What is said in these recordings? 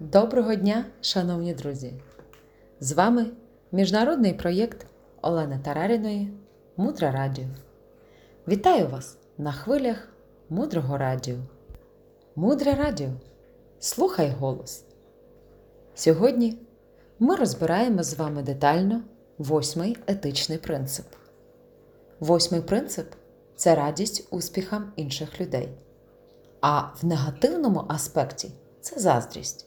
Доброго дня, шановні друзі! З вами міжнародний проєкт Олени Тараріної Мудре Радіо. Вітаю вас на хвилях Мудрого Радіо. Мудре Радіо. Слухай голос. Сьогодні ми розбираємо з вами детально восьмий етичний принцип. Восьмий принцип це радість успіхам інших людей. А в негативному аспекті це заздрість.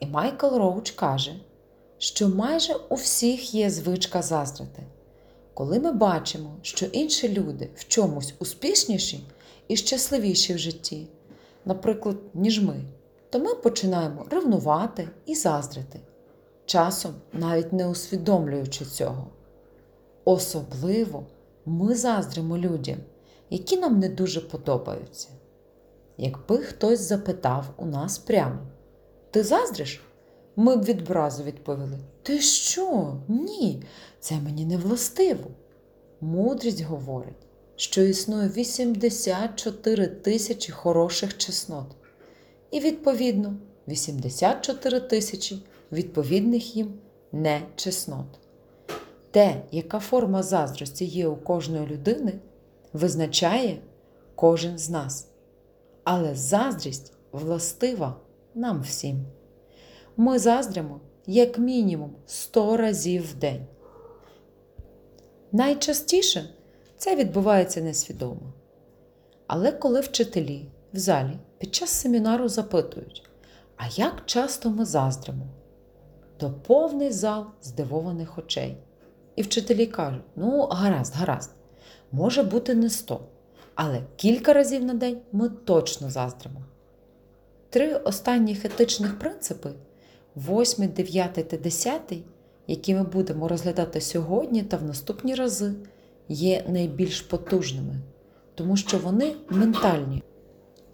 І Майкл Роуч каже, що майже у всіх є звичка заздрити. Коли ми бачимо, що інші люди в чомусь успішніші і щасливіші в житті, наприклад, ніж ми, то ми починаємо ревнувати і заздрити, часом навіть не усвідомлюючи цього. Особливо ми заздримо людям, які нам не дуже подобаються. Якби хтось запитав у нас прямо, ти заздриш? Ми б відразу відповіли: Ти що? Ні, це мені не властиво. Мудрість говорить, що існує 84 тисячі хороших чеснот, і, відповідно, 84 тисячі відповідних їм не чеснот. Те, яка форма заздрості є у кожної людини, визначає кожен з нас. Але заздрість властива нам всім. Ми заздримо як мінімум 100 разів в день. Найчастіше це відбувається несвідомо. Але коли вчителі в залі під час семінару запитують, а як часто ми заздримо, то повний зал здивованих очей. І вчителі кажуть: ну, гаразд, гаразд, може бути не 100, але кілька разів на день ми точно заздримо. Три останніх етичних принципи 8, 9 та 10, які ми будемо розглядати сьогодні та в наступні рази, є найбільш потужними, тому що вони ментальні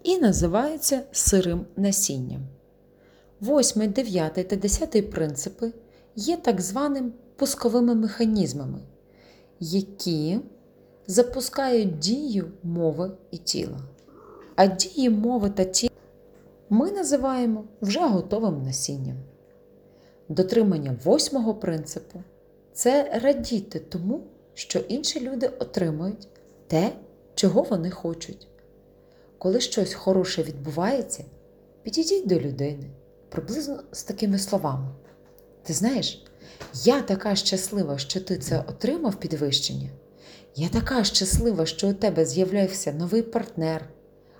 і називаються сирим насінням. 8, 9 та 10 принципи є так званим пусковими механізмами, які запускають дію мови і тіла. А дії мови та тіла ми називаємо вже готовим насінням. Дотримання восьмого принципу це радіти тому, що інші люди отримують те, чого вони хочуть. Коли щось хороше відбувається, підійдіть до людини приблизно з такими словами. Ти знаєш, я така щаслива, що ти це отримав підвищення. Я така щаслива, що у тебе з'явився новий партнер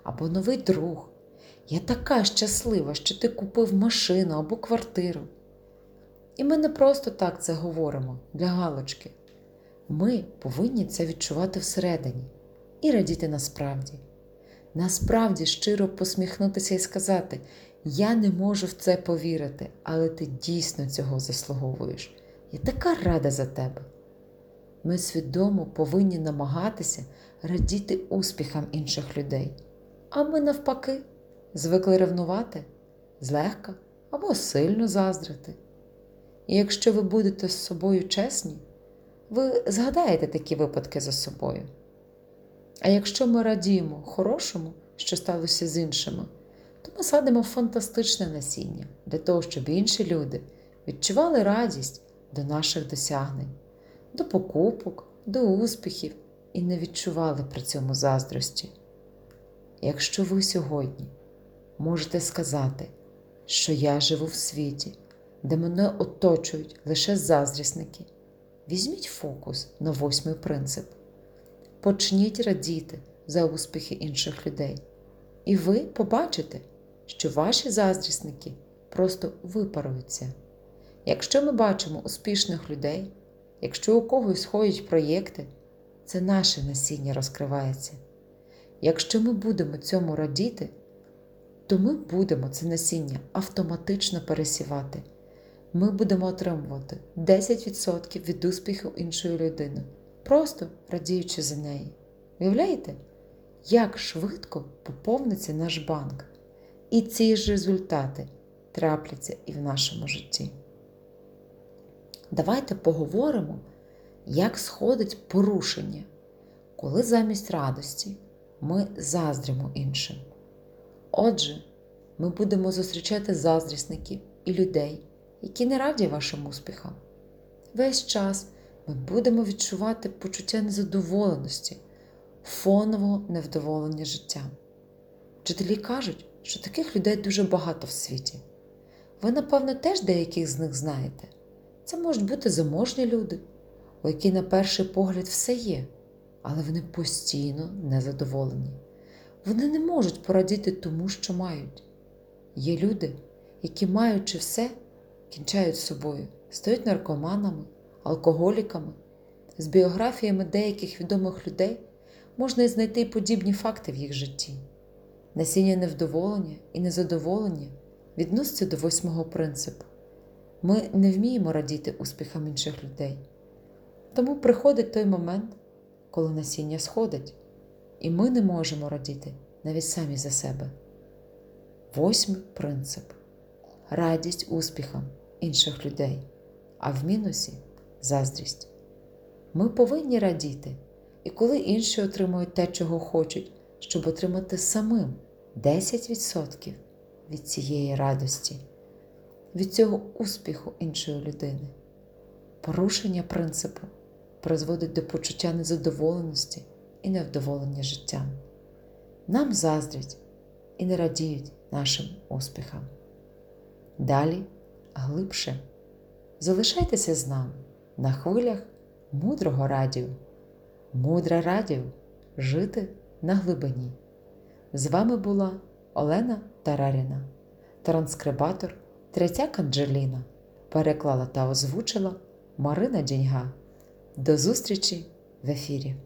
або новий друг. Я така щаслива, що ти купив машину або квартиру. І ми не просто так це говоримо для галочки. Ми повинні це відчувати всередині і радіти насправді. Насправді щиро посміхнутися і сказати: Я не можу в це повірити, але ти дійсно цього заслуговуєш. Я така рада за тебе. Ми свідомо повинні намагатися радіти успіхам інших людей, а ми, навпаки, звикли ревнувати злегка або сильно заздрити. І якщо ви будете з собою чесні, ви згадаєте такі випадки за собою. А якщо ми радіємо хорошому, що сталося з іншими, то ми садимо фантастичне насіння для того, щоб інші люди відчували радість до наших досягнень, до покупок, до успіхів і не відчували при цьому заздрості. Якщо ви сьогодні можете сказати, що я живу в світі, де мене оточують лише заздрісники, візьміть фокус на восьмий принцип. Почніть радіти за успіхи інших людей. І ви побачите, що ваші заздрісники просто випаруються. Якщо ми бачимо успішних людей, якщо у когось ходять проєкти, це наше насіння розкривається. Якщо ми будемо цьому радіти, то ми будемо це насіння автоматично пересівати. Ми будемо отримувати 10% від успіху іншої людини, просто радіючи за неї. Уявляєте, як швидко поповниться наш банк? І ці ж результати трапляться і в нашому житті. Давайте поговоримо, як сходить порушення, коли замість радості ми заздримо іншим. Отже, ми будемо зустрічати заздрісників і людей, які не раді вашим успіхам. Весь час ми будемо відчувати почуття незадоволеності, фонового невдоволення життям. Вчителі кажуть, що таких людей дуже багато в світі. Ви, напевно, теж деяких з них знаєте. Це можуть бути заможні люди, у яких на перший погляд все є, але вони постійно незадоволені. Вони не можуть порадіти тому, що мають. Є люди, які, маючи все, кінчають собою, стають наркоманами, алкоголіками. З біографіями деяких відомих людей можна і знайти й подібні факти в їх житті. Насіння невдоволення і незадоволення відноситься до восьмого принципу. Ми не вміємо радіти успіхам інших людей. Тому приходить той момент, коли насіння сходить, і ми не можемо радіти навіть самі за себе. Восьмий принцип радість успіхам інших людей, а в мінусі заздрість. Ми повинні радіти, і коли інші отримують те, чого хочуть, щоб отримати самим 10% від цієї радості, від цього успіху іншої людини. Порушення принципу призводить до почуття незадоволеності і невдоволення життям. Нам заздрять і не радіють нашим успіхам. Далі глибше. Залишайтеся з нами на хвилях мудрого радіо. Мудре радіо жити на глибині. З вами була Олена Тараріна, транскрибатор Третяк Анджеліна. Переклала та озвучила Марина Діньга. До зустрічі в ефірі!